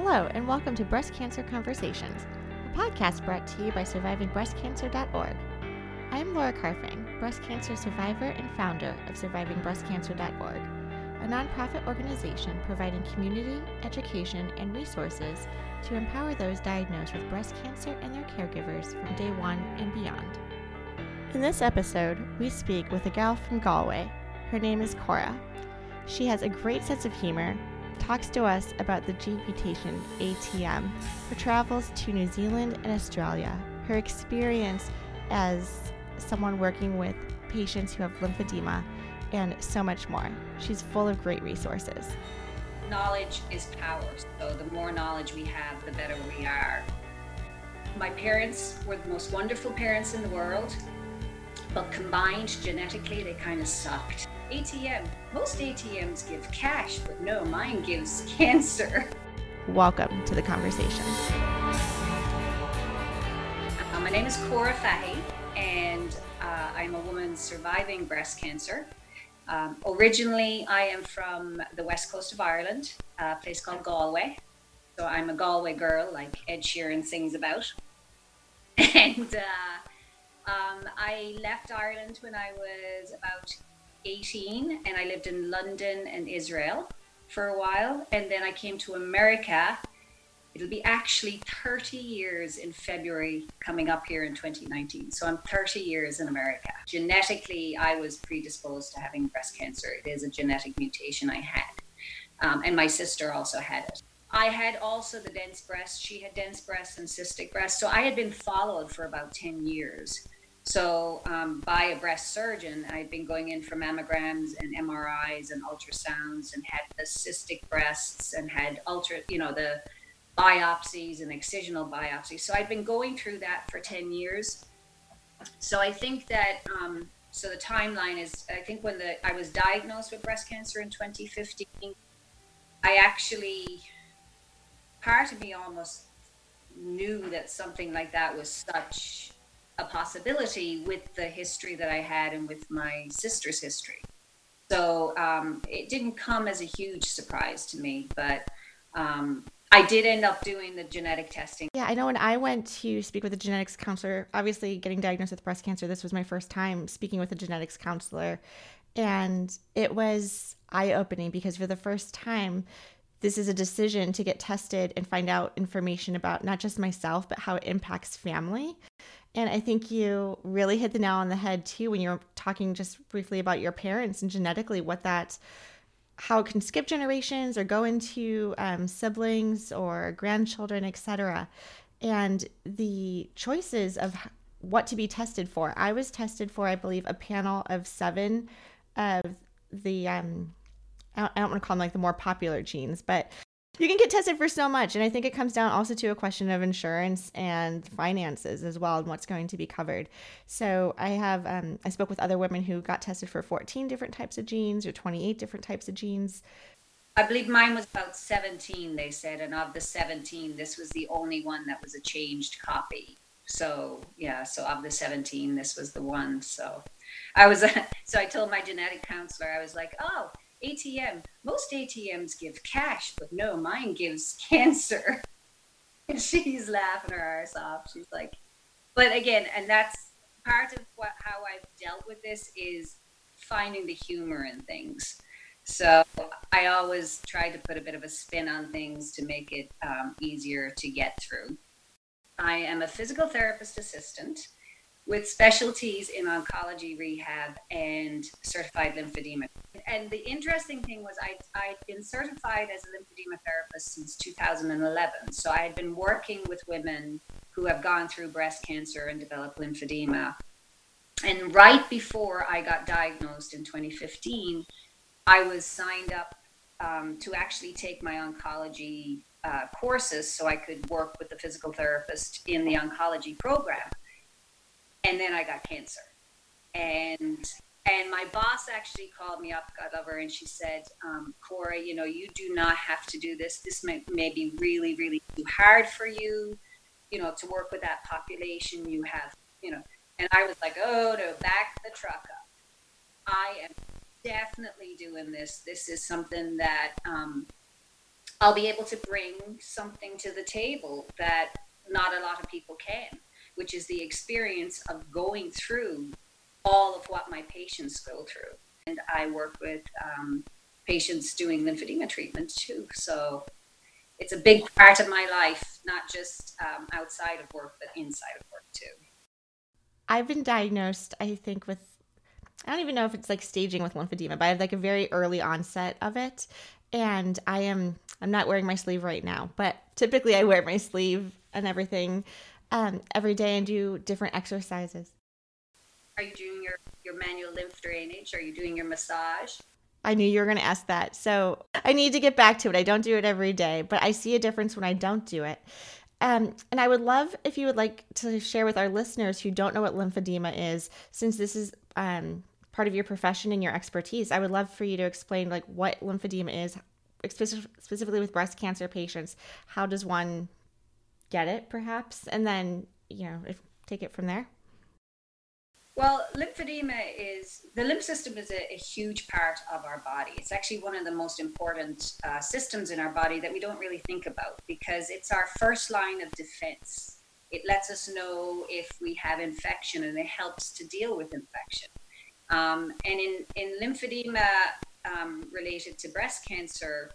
Hello, and welcome to Breast Cancer Conversations, a podcast brought to you by SurvivingBreastCancer.org. I am Laura Carfang, breast cancer survivor and founder of SurvivingBreastCancer.org, a nonprofit organization providing community, education, and resources to empower those diagnosed with breast cancer and their caregivers from day one and beyond. In this episode, we speak with a gal from Galway. Her name is Cora. She has a great sense of humor, talks to us about the gene mutation ATM, her travels to New Zealand and Australia, her experience as someone working with patients who have lymphedema, and so much more. She's full of great resources. Knowledge is power, so the more knowledge we have, the better we are. My parents were the most wonderful parents in the world, but combined genetically, they kind of sucked. ATM. Most ATMs give cash, but no, mine gives cancer. Welcome to the conversation. Uh, my name is Cora Fahy, and uh, I'm a woman surviving breast cancer. Um, originally, I am from the west coast of Ireland, a place called Galway. So I'm a Galway girl, like Ed Sheeran sings about. And uh, um, I left Ireland when I was about 18 and I lived in London and Israel for a while. And then I came to America. It'll be actually 30 years in February coming up here in 2019. So I'm 30 years in America. Genetically, I was predisposed to having breast cancer. It is a genetic mutation I had. Um, and my sister also had it. I had also the dense breast. She had dense breast and cystic breast. So I had been followed for about 10 years. So, um, by a breast surgeon, I'd been going in for mammograms and MRIs and ultrasounds and had the cystic breasts and had ultra, you know, the biopsies and excisional biopsies. So, I'd been going through that for 10 years. So, I think that, um, so the timeline is, I think when the I was diagnosed with breast cancer in 2015, I actually, part of me almost knew that something like that was such a possibility with the history that I had and with my sister's history. So um, it didn't come as a huge surprise to me, but um, I did end up doing the genetic testing. Yeah, I know when I went to speak with a genetics counselor, obviously getting diagnosed with breast cancer, this was my first time speaking with a genetics counselor. And it was eye opening because for the first time, this is a decision to get tested and find out information about not just myself, but how it impacts family. And I think you really hit the nail on the head too when you were talking just briefly about your parents and genetically what that, how it can skip generations or go into um, siblings or grandchildren, etc. And the choices of what to be tested for. I was tested for, I believe, a panel of seven of the um, I don't want to call them like the more popular genes, but you can get tested for so much and i think it comes down also to a question of insurance and finances as well and what's going to be covered. So i have um, i spoke with other women who got tested for 14 different types of genes or 28 different types of genes. I believe mine was about 17 they said and of the 17 this was the only one that was a changed copy. So yeah so of the 17 this was the one so. I was so i told my genetic counselor i was like oh ATM. Most ATMs give cash, but no, mine gives cancer. And she's laughing her arse off. She's like, but again, and that's part of what how I've dealt with this is finding the humor in things. So I always try to put a bit of a spin on things to make it um, easier to get through. I am a physical therapist assistant with specialties in oncology rehab and certified lymphedema. And the interesting thing was I, I'd been certified as a lymphedema therapist since 2011. So I had been working with women who have gone through breast cancer and developed lymphedema. And right before I got diagnosed in 2015, I was signed up um, to actually take my oncology uh, courses so I could work with the physical therapist in the oncology program and then I got cancer. And and my boss actually called me up, got over, and she said, um, Cora, you know, you do not have to do this. This may, may be really, really too hard for you, you know, to work with that population. You have, you know, and I was like, oh no, back the truck up. I am definitely doing this. This is something that um, I'll be able to bring something to the table that not a lot of people can, which is the experience of going through all of what my patients go through. And I work with um, patients doing lymphedema treatment too. So it's a big part of my life, not just um, outside of work, but inside of work too. I've been diagnosed, I think, with I don't even know if it's like staging with lymphedema, but I have like a very early onset of it. And I am I'm not wearing my sleeve right now, but typically I wear my sleeve and everything um, every day and do different exercises. Are you doing your, your manual lymph drainage? Are you doing your massage? I knew you were going to ask that. So I need to get back to it. I don't do it every day, but I see a difference when I don't do it. Um, and I would love if you would like to share with our listeners who don't know what lymphedema is, since this is um, part of your profession and your expertise. I would love for you to explain like what lymphedema is, specifically with breast cancer patients. How does one get it, perhaps, and then you know if, take it from there. Well, lymphedema is the lymph system is a, a, huge part of our body. It's actually one of the most important uh, systems in our body that we don't really think about because it's our first line of defense. It lets us know if we have infection and it helps to deal with infection. Um, and in, in lymphedema um, related to breast cancer,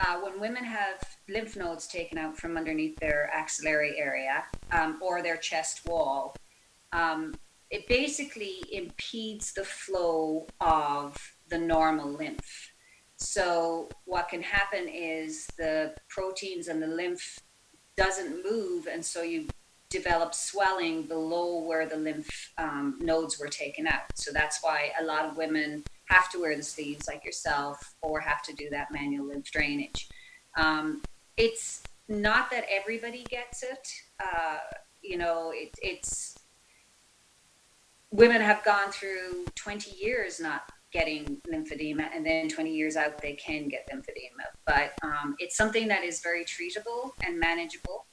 uh, when women have lymph nodes taken out from underneath their axillary area um, or their chest wall, um, it basically impedes the flow of the normal lymph. So what can happen is the proteins and the lymph doesn't move, and so you develop swelling below where the lymph um, nodes were taken out. So that's why a lot of women have to wear the sleeves, like yourself, or have to do that manual lymph drainage. Um, it's not that everybody gets it. Uh, you know, it, it's women have gone through 20 years not getting lymphedema and then 20 years out they can get lymphedema but um, it's something that is very treatable and manageable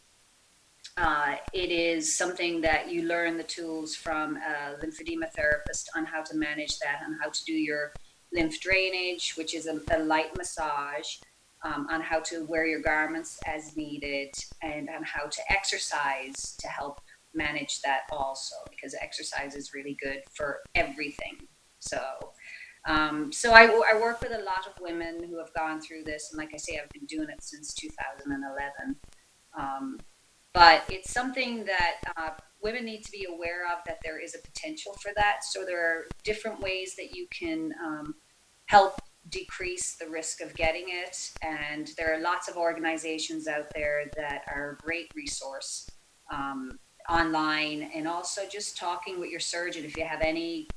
uh, it is something that you learn the tools from a lymphedema therapist on how to manage that and how to do your lymph drainage which is a, a light massage um, on how to wear your garments as needed and on how to exercise to help manage that also because exercise is really good for everything. So, um, so I, I work with a lot of women who have gone through this, and like I say, I've been doing it since 2011. Um, but it's something that uh, women need to be aware of that there is a potential for that. So there are different ways that you can um, help decrease the risk of getting it, and there are lots of organizations out there that are a great resource um, online and also just talking with your surgeon if you have any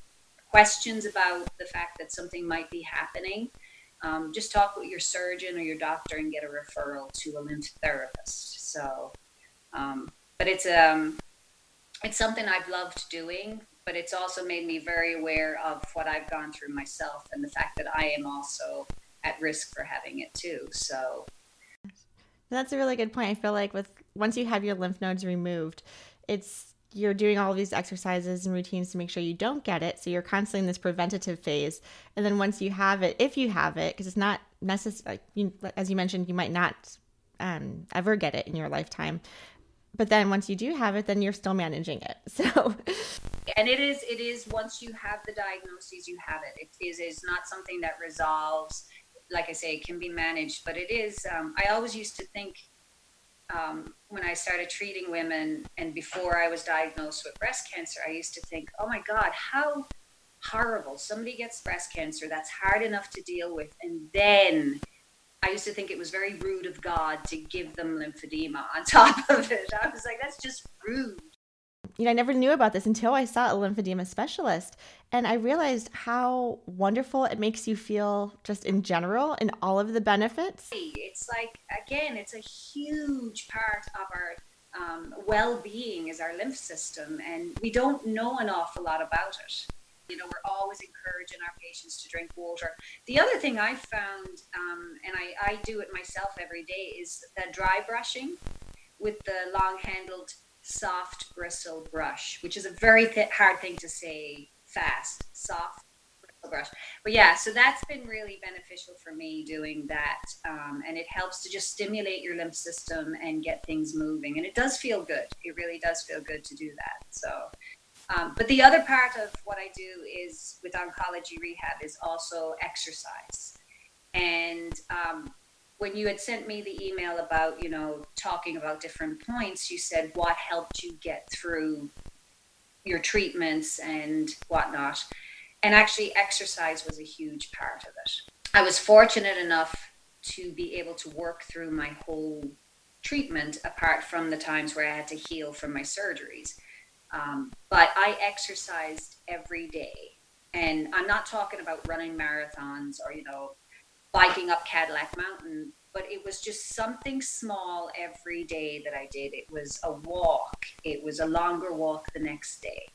questions about the fact that something might be happening. Um, just talk with your surgeon or your doctor and get a referral to a lymph therapist. So, um, but it's um, it's something I've loved doing, but it's also made me very aware of what I've gone through myself and the fact that I am also at risk for having it too. So, that's a really good point. I feel like with once you have your lymph nodes removed, it's you're doing all these exercises and routines to make sure you don't get it. So you're constantly in this preventative phase. And then once you have it, if you have it, because it's not necessary, you, as you mentioned, you might not um, ever get it in your lifetime. But then once you do have it, then you're still managing it. So, and it is it is once you have the diagnosis you have it. It is is not something that resolves. Like I say, it can be managed, but it is. Um, I always used to think um, when I started treating women and before I was diagnosed with breast cancer, I used to think, oh my God, how horrible. Somebody gets breast cancer, that's hard enough to deal with. And then I used to think it was very rude of God to give them lymphedema on top of it. I was like, that's just rude you know, I never knew about this until I saw a lymphedema specialist. And I realized how wonderful it makes you feel just in general and all of the benefits. It's like, again, it's a huge part of our um, well being is our lymph system. And we don't know an awful lot about it. You know, we're always encouraging our patients to drink water. The other thing I found, um, and I, I do it myself every day, is that dry brushing with the long handled soft bristle brush, which is a very th- hard thing to say fast. Soft bristle brush. But yeah, so that's been really beneficial for me doing that. Um, and it helps to just stimulate your lymph system and get things moving. And it does feel good. It really does feel good to do that. So, um, but the other part of what I do is with oncology rehab is also exercise. And um, when you had sent me the email about, you know, talking about different points, you said what helped you get through your treatments and whatnot. And actually, exercise was a huge part of it. I was fortunate enough to be able to work through my whole treatment apart from the times where I had to heal from my surgeries. Um, but I exercised every day. And I'm not talking about running marathons or, you know, biking up Cadillac Mountain, but it was just something small every day that I did. It was a walk, it was a longer walk the next day.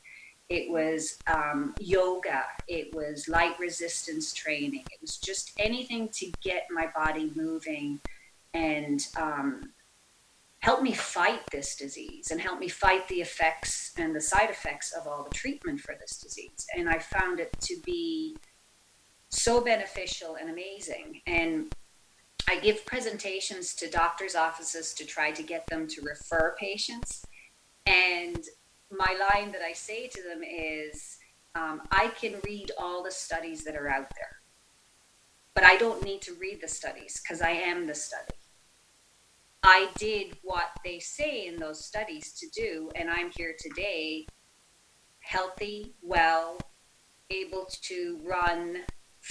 It was um, yoga. It was light resistance training. It was just anything to get my body moving and um, help me fight this disease and help me fight the effects and the side effects of all the treatment for this disease. And I found it to be so beneficial and amazing. And I give presentations to doctors' offices to try to get them to refer patients. And my line that I say to them is um, I can read all the studies that are out there, but I don't need to read the studies because I am the study. I did what they say in those studies to do, and I'm here today, healthy, well, able to run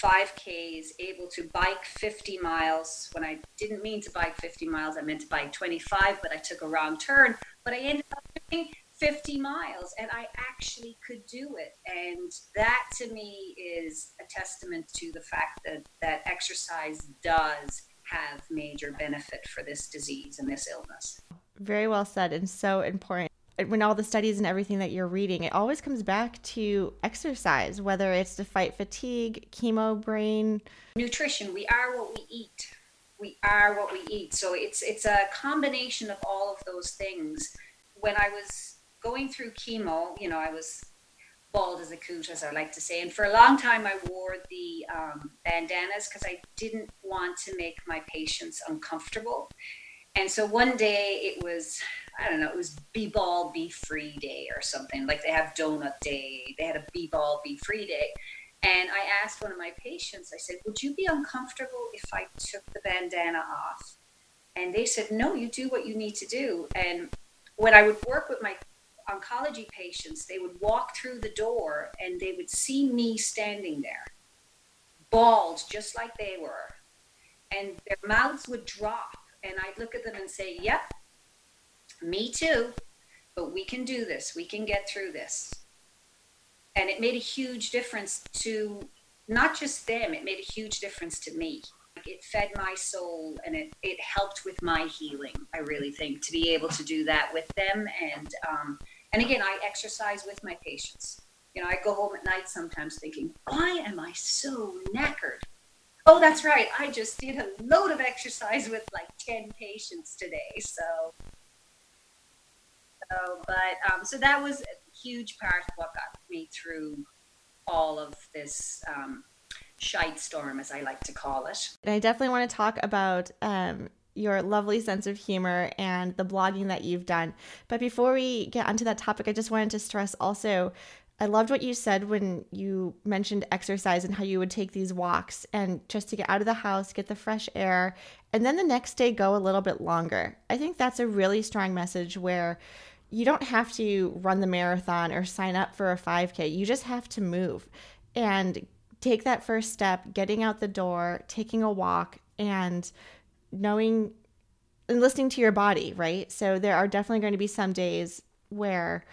5Ks, able to bike 50 miles. When I didn't mean to bike 50 miles, I meant to bike 25, but I took a wrong turn. But I ended up doing 50 miles and I actually could do it. And that to me is a testament to the fact that, that exercise does have major benefit for this disease and this illness. Very well said and so important when all the studies and everything that you're reading, it always comes back to exercise, whether it's to fight fatigue, chemo brain, nutrition. We are what we eat. We are what we eat. So it's it's a combination of all of those things. When I was going through chemo, you know, I was bald as a coot, as I like to say, and for a long time I wore the um, bandanas because I didn't want to make my patients uncomfortable. And so one day it was I don't know, it was B ball be free day or something. Like they have donut day. They had a a B ball be free day. And I asked one of my patients, I said, Would you be uncomfortable if I took the bandana off? And they said, No, you do what you need to do. And when I would work with my oncology patients, they would walk through the door and they would see me standing there, bald just like they were. And their mouths would drop. And I'd look at them and say, Yep, me too, but we can do this. We can get through this. And it made a huge difference to not just them, it made a huge difference to me. It fed my soul and it, it helped with my healing, I really think, to be able to do that with them. And, um, and again, I exercise with my patients. You know, I go home at night sometimes thinking, why am I so knackered? Oh, that's right. I just did a load of exercise with like 10 patients today. So so, but um, so that was a huge part of what got me through all of this um, shite storm, as I like to call it. And I definitely want to talk about um, your lovely sense of humor and the blogging that you've done. But before we get onto that topic, I just wanted to stress also I loved what you said when you mentioned exercise and how you would take these walks and just to get out of the house, get the fresh air, and then the next day go a little bit longer. I think that's a really strong message where you don't have to run the marathon or sign up for a 5K. You just have to move and take that first step, getting out the door, taking a walk, and knowing and listening to your body, right? So there are definitely going to be some days where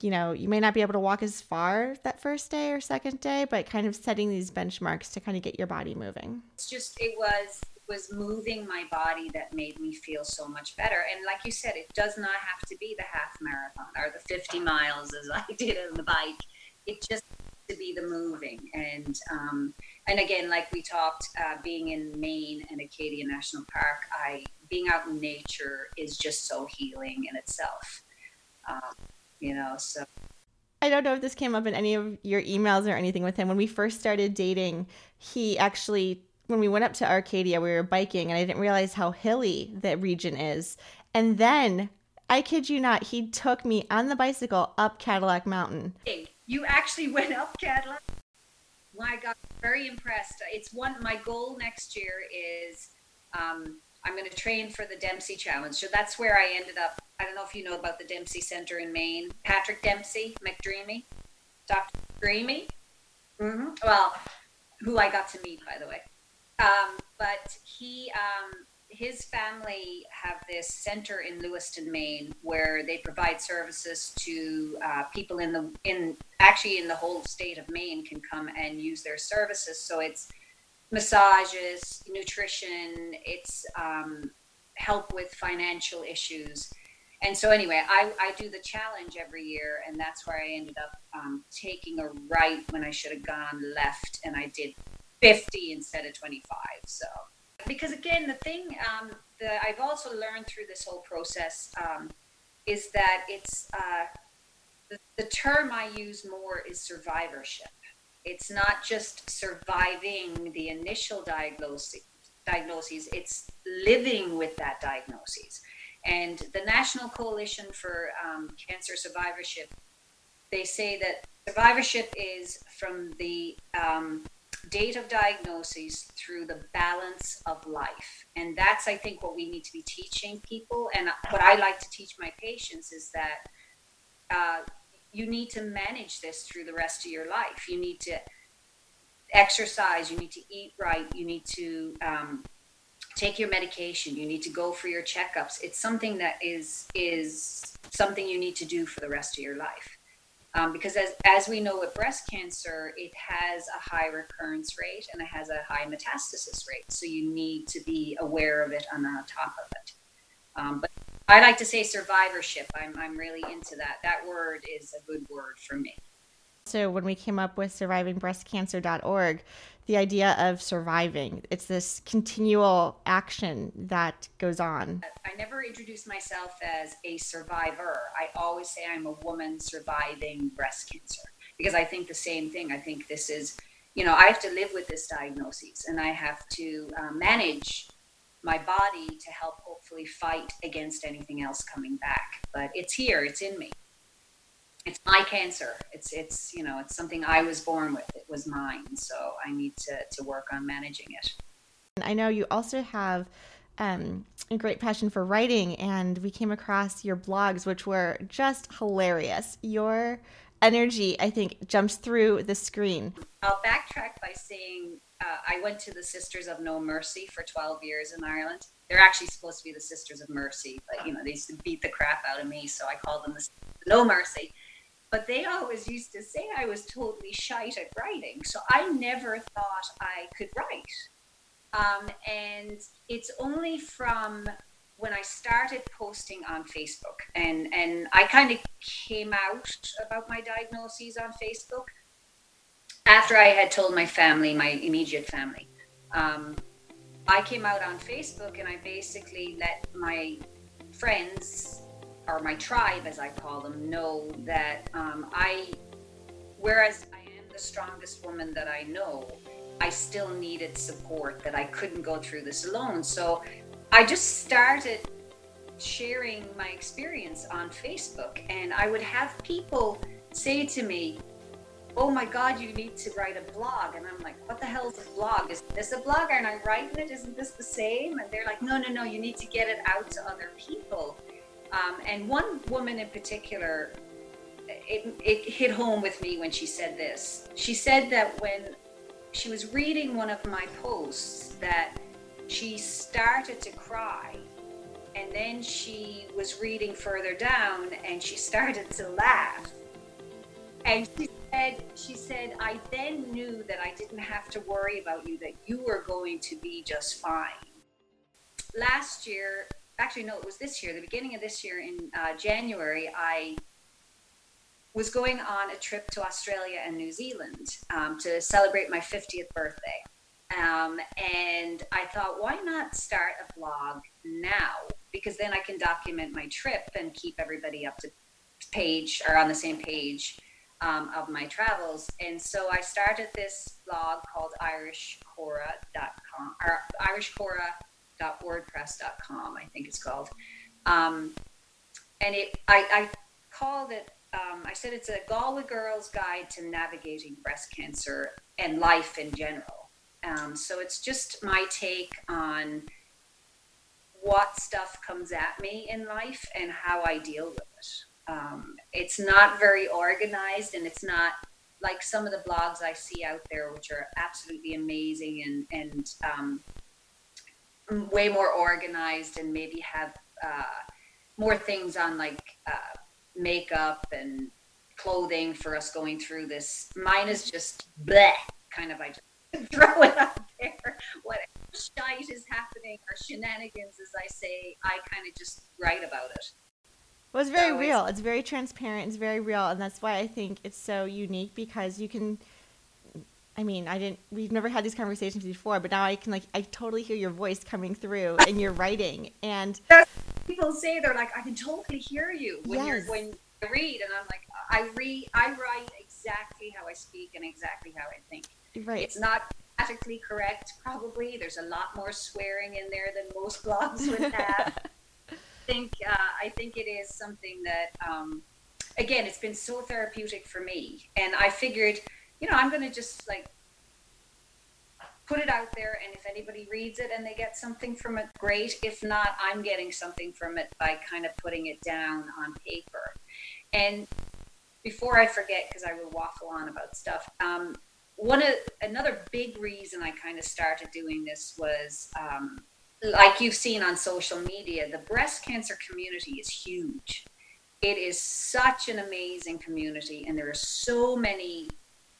you know, you may not be able to walk as far that first day or second day, but kind of setting these benchmarks to kind of get your body moving. It's just, it was was moving my body that made me feel so much better. And like you said, it does not have to be the half marathon or the 50 miles as I did on the bike. It just to be the moving and um, and again like we talked uh, being in maine and acadia national park i being out in nature is just so healing in itself um, you know so I don't know if this came up in any of your emails or anything with him. When we first started dating, he actually, when we went up to Acadia, we were biking, and I didn't realize how hilly the region is. And then, I kid you not, he took me on the bicycle up Cadillac Mountain. You actually went up Cadillac? My God, very impressed. It's one, my goal next year is um, I'm going to train for the Dempsey Challenge. So that's where I ended up. I don't know if you know about the Dempsey Center in Maine. Patrick Dempsey, McDreamy, Dr. Dreamy. Mm-hmm. Well, who I got to meet, by the way. Um, but he, um, his family have this center in Lewiston, Maine, where they provide services to uh, people in the in actually in the whole state of Maine can come and use their services. So it's massages, nutrition, it's um, help with financial issues. And so, anyway, I, I do the challenge every year, and that's where I ended up um, taking a right when I should have gone left, and I did 50 instead of 25. So, because again, the thing um, that I've also learned through this whole process um, is that it's uh, the, the term I use more is survivorship it's not just surviving the initial diagnosis, diagnoses, it's living with that diagnosis. And the National Coalition for um, Cancer Survivorship, they say that survivorship is from the um, date of diagnosis through the balance of life. And that's, I think, what we need to be teaching people. And what I like to teach my patients is that uh, you need to manage this through the rest of your life. You need to exercise, you need to eat right, you need to um, take your medication, you need to go for your checkups. It's something that is is something you need to do for the rest of your life. Um, because as, as we know with breast cancer, it has a high recurrence rate and it has a high metastasis rate. So you need to be aware of it and on top of it. Um, but I like to say survivorship. I'm, I'm really into that. That word is a good word for me. So when we came up with survivingbreastcancer.org, the idea of surviving, it's this continual action that goes on. I never introduce myself as a survivor. I always say I'm a woman surviving breast cancer because I think the same thing. I think this is, you know, I have to live with this diagnosis and I have to uh, manage my body to help hopefully fight against anything else coming back. But it's here, it's in me. It's my cancer. It's it's you know it's something I was born with. It was mine, so I need to to work on managing it. I know you also have um, a great passion for writing, and we came across your blogs, which were just hilarious. Your energy, I think, jumps through the screen. I'll backtrack by saying uh, I went to the Sisters of No Mercy for 12 years in Ireland. They're actually supposed to be the Sisters of Mercy, but you know they used to beat the crap out of me, so I called them the No Mercy. But they always used to say I was totally shite at writing, so I never thought I could write. Um, and it's only from when I started posting on Facebook, and and I kind of came out about my diagnoses on Facebook after I had told my family, my immediate family, um, I came out on Facebook and I basically let my friends or my tribe, as I call them, know that um, I, whereas I am the strongest woman that I know, I still needed support, that I couldn't go through this alone. So I just started sharing my experience on Facebook, and I would have people say to me, oh my God, you need to write a blog. And I'm like, what the hell is a blog? Is this a blog? Aren't I writing it? Isn't this the same? And they're like, no, no, no, you need to get it out to other people. Um, and one woman in particular, it, it hit home with me when she said this. She said that when she was reading one of my posts, that she started to cry. And then she was reading further down and she started to laugh. And she said, she said, I then knew that I didn't have to worry about you, that you were going to be just fine. Last year, actually, no, it was this year, the beginning of this year in uh, January, I was going on a trip to Australia and New Zealand um, to celebrate my 50th birthday. Um, and I thought, why not start a blog now? Because then I can document my trip and keep everybody up to page or on the same page um, of my travels. And so I started this blog called irishcora.com or irishcora.wordpress.com, I think it's called. Um, and it, I, I called it, um, I said it's a Galway Girl's Guide to Navigating Breast Cancer and Life in General. Um, so it's just my take on what stuff comes at me in life and how I deal with it. Um, it's not very organized and it's not like some of the blogs I see out there, which are absolutely amazing and, and um, way more organized and maybe have uh, more things on like uh, makeup and clothing for us going through this. Mine is just bleh, kind of I just throw it out there. What shite is happening or shenanigans, as I say, I kind of just write about it. Well, it's very so real. It's, it's very transparent. It's very real, and that's why I think it's so unique because you can. I mean, I didn't. We've never had these conversations before, but now I can like. I totally hear your voice coming through in your writing, and people say they're like, I can totally hear you when yes. you're when I read, and I'm like, I read, I write exactly how I speak and exactly how I think. Right. It's not grammatically correct, probably. There's a lot more swearing in there than most blogs would have I think uh, I think it is something that um, again it's been so therapeutic for me, and I figured, you know, I'm going to just like put it out there, and if anybody reads it and they get something from it, great. If not, I'm getting something from it by kind of putting it down on paper. And before I forget, because I will waffle on about stuff. Um, one of another big reason I kind of started doing this was um, like you've seen on social media, the breast cancer community is huge. It is such an amazing community, and there are so many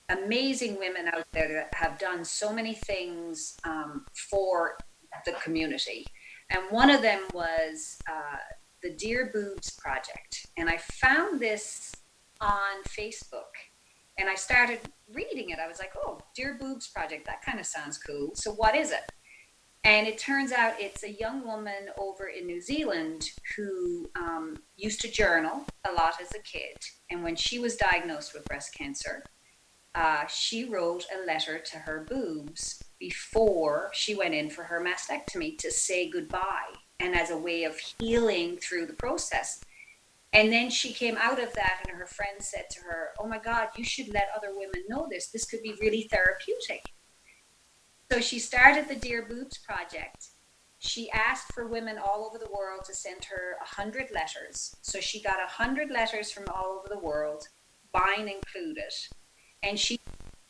amazing women out there that have done so many things um, for the community. And one of them was uh, the Dear Boobs Project. And I found this on Facebook and I started reading it. I was like, oh, Dear Boobs Project, that kind of sounds cool. So, what is it? And it turns out it's a young woman over in New Zealand who um, used to journal a lot as a kid. And when she was diagnosed with breast cancer, uh, she wrote a letter to her boobs before she went in for her mastectomy to say goodbye and as a way of healing through the process. And then she came out of that, and her friend said to her, Oh my God, you should let other women know this. This could be really therapeutic. So she started the Dear Boobs Project. She asked for women all over the world to send her 100 letters. So she got 100 letters from all over the world, mine included. And she,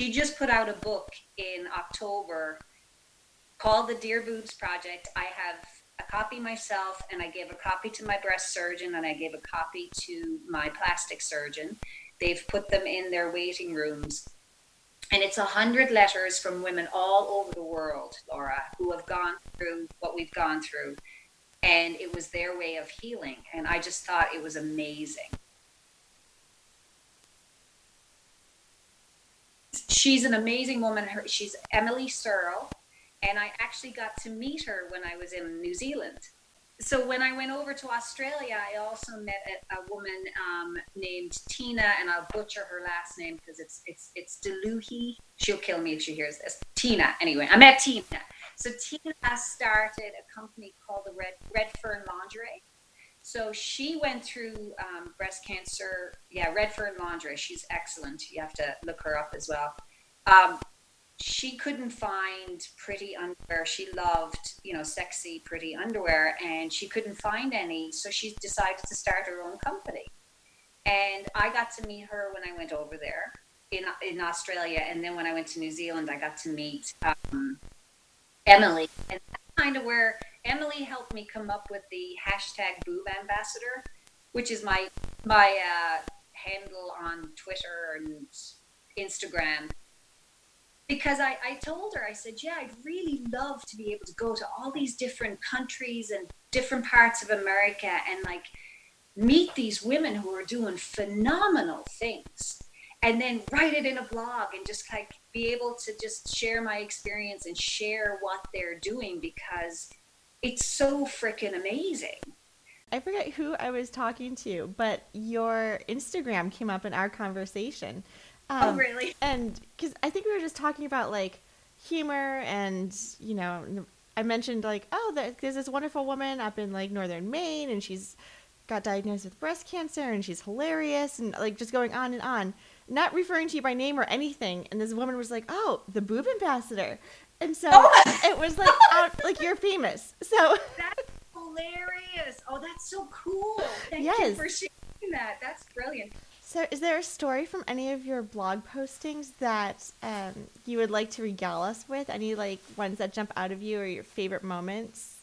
she just put out a book in October called the Dear Boobs Project. I have a copy myself, and I gave a copy to my breast surgeon, and I gave a copy to my plastic surgeon. They've put them in their waiting rooms and it's a hundred letters from women all over the world, Laura, who have gone through what we've gone through. And it was their way of healing. And I just thought it was amazing. She's an amazing woman. She's Emily Searle. And I actually got to meet her when I was in New Zealand so when I went over to Australia, I also met a, a woman um, named Tina, and I'll butcher her last name because it's it's it's Deluhi. She'll kill me if she hears this. Tina. Anyway, I met Tina. So Tina started a company called the Red Red Fern Lingerie. So she went through um, breast cancer. Yeah, Redfern Lingerie. She's excellent. You have to look her up as well. Um, she couldn't find pretty underwear. She loved, you know, sexy, pretty underwear, and she couldn't find any. So she decided to start her own company. And I got to meet her when I went over there in, in Australia. And then when I went to New Zealand, I got to meet um, Emily. And that's kind of where Emily helped me come up with the hashtag boob ambassador, which is my, my uh, handle on Twitter and Instagram. Because I, I told her, I said, yeah, I'd really love to be able to go to all these different countries and different parts of America and like meet these women who are doing phenomenal things and then write it in a blog and just like be able to just share my experience and share what they're doing because it's so freaking amazing. I forget who I was talking to, but your Instagram came up in our conversation. Um, oh, really? And because I think we were just talking about like humor and, you know, I mentioned like, oh, there's this wonderful woman up in like northern Maine and she's got diagnosed with breast cancer and she's hilarious and like just going on and on. Not referring to you by name or anything. And this woman was like, oh, the boob ambassador. And so oh. it was like, out, like you're famous. So that's hilarious. Oh, that's so cool. Thank yes. you for sharing that. That's brilliant. So, is there a story from any of your blog postings that um, you would like to regale us with? Any like ones that jump out of you or your favorite moments?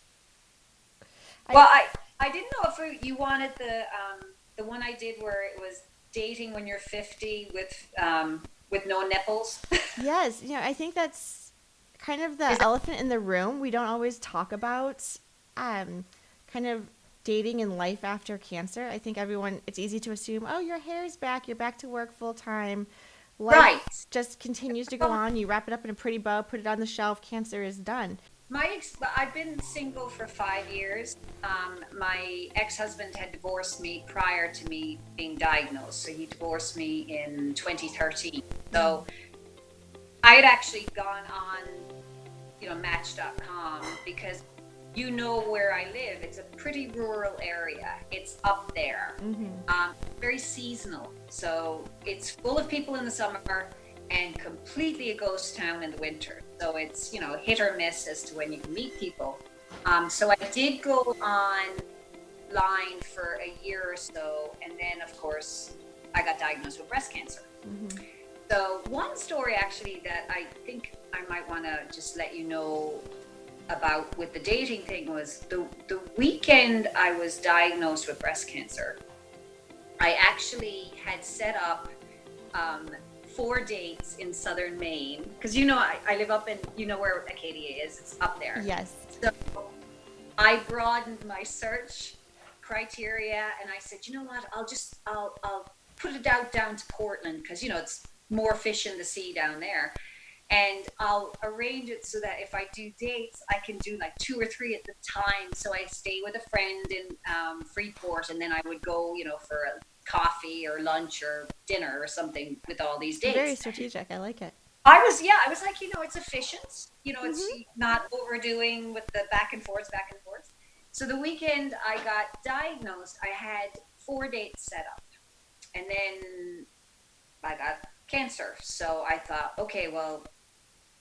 Well, I I didn't know if you wanted the um, the one I did where it was dating when you're 50 with um, with no nipples. yes, you know, I think that's kind of the elephant in the room. We don't always talk about um, kind of dating and life after cancer. I think everyone, it's easy to assume, oh, your hair's back, you're back to work full time. Life right. just continues to go on. You wrap it up in a pretty bow, put it on the shelf, cancer is done. My ex- I've been single for five years. Um, my ex-husband had divorced me prior to me being diagnosed, so he divorced me in 2013. So I had actually gone on, you know, Match.com because you know where I live. It's a pretty rural area. It's up there. Mm-hmm. Um, very seasonal. So it's full of people in the summer and completely a ghost town in the winter. So it's, you know, hit or miss as to when you can meet people. Um, so I did go online for a year or so. And then, of course, I got diagnosed with breast cancer. Mm-hmm. So, one story actually that I think I might want to just let you know about with the dating thing was the the weekend I was diagnosed with breast cancer. I actually had set up um, four dates in southern Maine because you know I, I, live up in you know where Acadia is. It's up there. Yes. So I broadened my search criteria and I said, you know what? I'll just I'll I'll put it out down to Portland because you know it's more fish in the sea down there and I'll arrange it so that if I do dates, I can do like two or three at the time. So I stay with a friend in um, Freeport, and then I would go, you know, for a coffee or lunch or dinner or something with all these dates. Very strategic. I like it. I was, yeah, I was like, you know, it's efficient. You know, it's mm-hmm. not overdoing with the back and forth, back and forth. So the weekend I got diagnosed, I had four dates set up, and then I got cancer. So I thought, okay, well,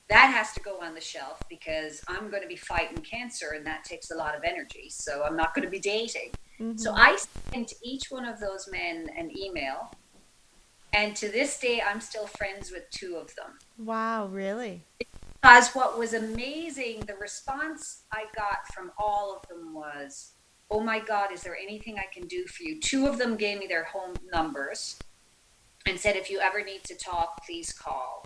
that has to go on the shelf because I'm going to be fighting cancer and that takes a lot of energy. So I'm not going to be dating. Mm-hmm. So I sent each one of those men an email. And to this day, I'm still friends with two of them. Wow, really? Because what was amazing, the response I got from all of them was, Oh my God, is there anything I can do for you? Two of them gave me their home numbers and said, If you ever need to talk, please call.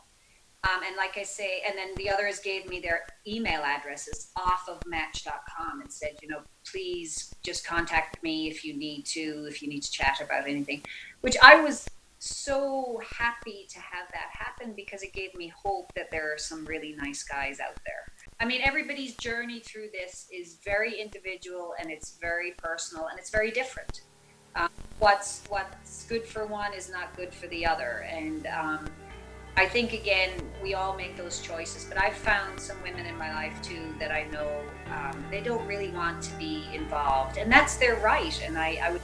Um, and like I say, and then the others gave me their email addresses off of Match.com and said, you know, please just contact me if you need to, if you need to chat about anything, which I was so happy to have that happen because it gave me hope that there are some really nice guys out there. I mean, everybody's journey through this is very individual and it's very personal and it's very different. Um, what's what's good for one is not good for the other, and um, I think again, we all make those choices, but I've found some women in my life too that I know um, they don't really want to be involved, and that's their right. And I, I would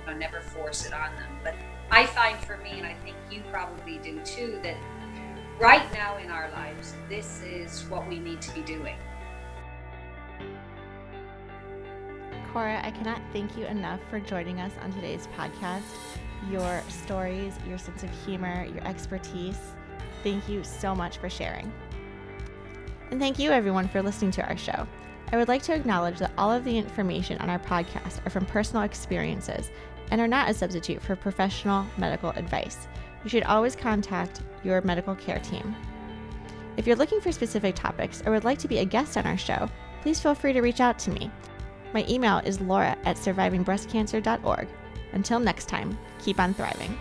you know, never force it on them. But I find for me, and I think you probably do too, that right now in our lives, this is what we need to be doing. Cora, I cannot thank you enough for joining us on today's podcast your stories, your sense of humor, your expertise. Thank you so much for sharing. And thank you, everyone, for listening to our show. I would like to acknowledge that all of the information on our podcast are from personal experiences and are not a substitute for professional medical advice. You should always contact your medical care team. If you're looking for specific topics or would like to be a guest on our show, please feel free to reach out to me. My email is laura at survivingbreastcancer.org. Until next time, keep on thriving.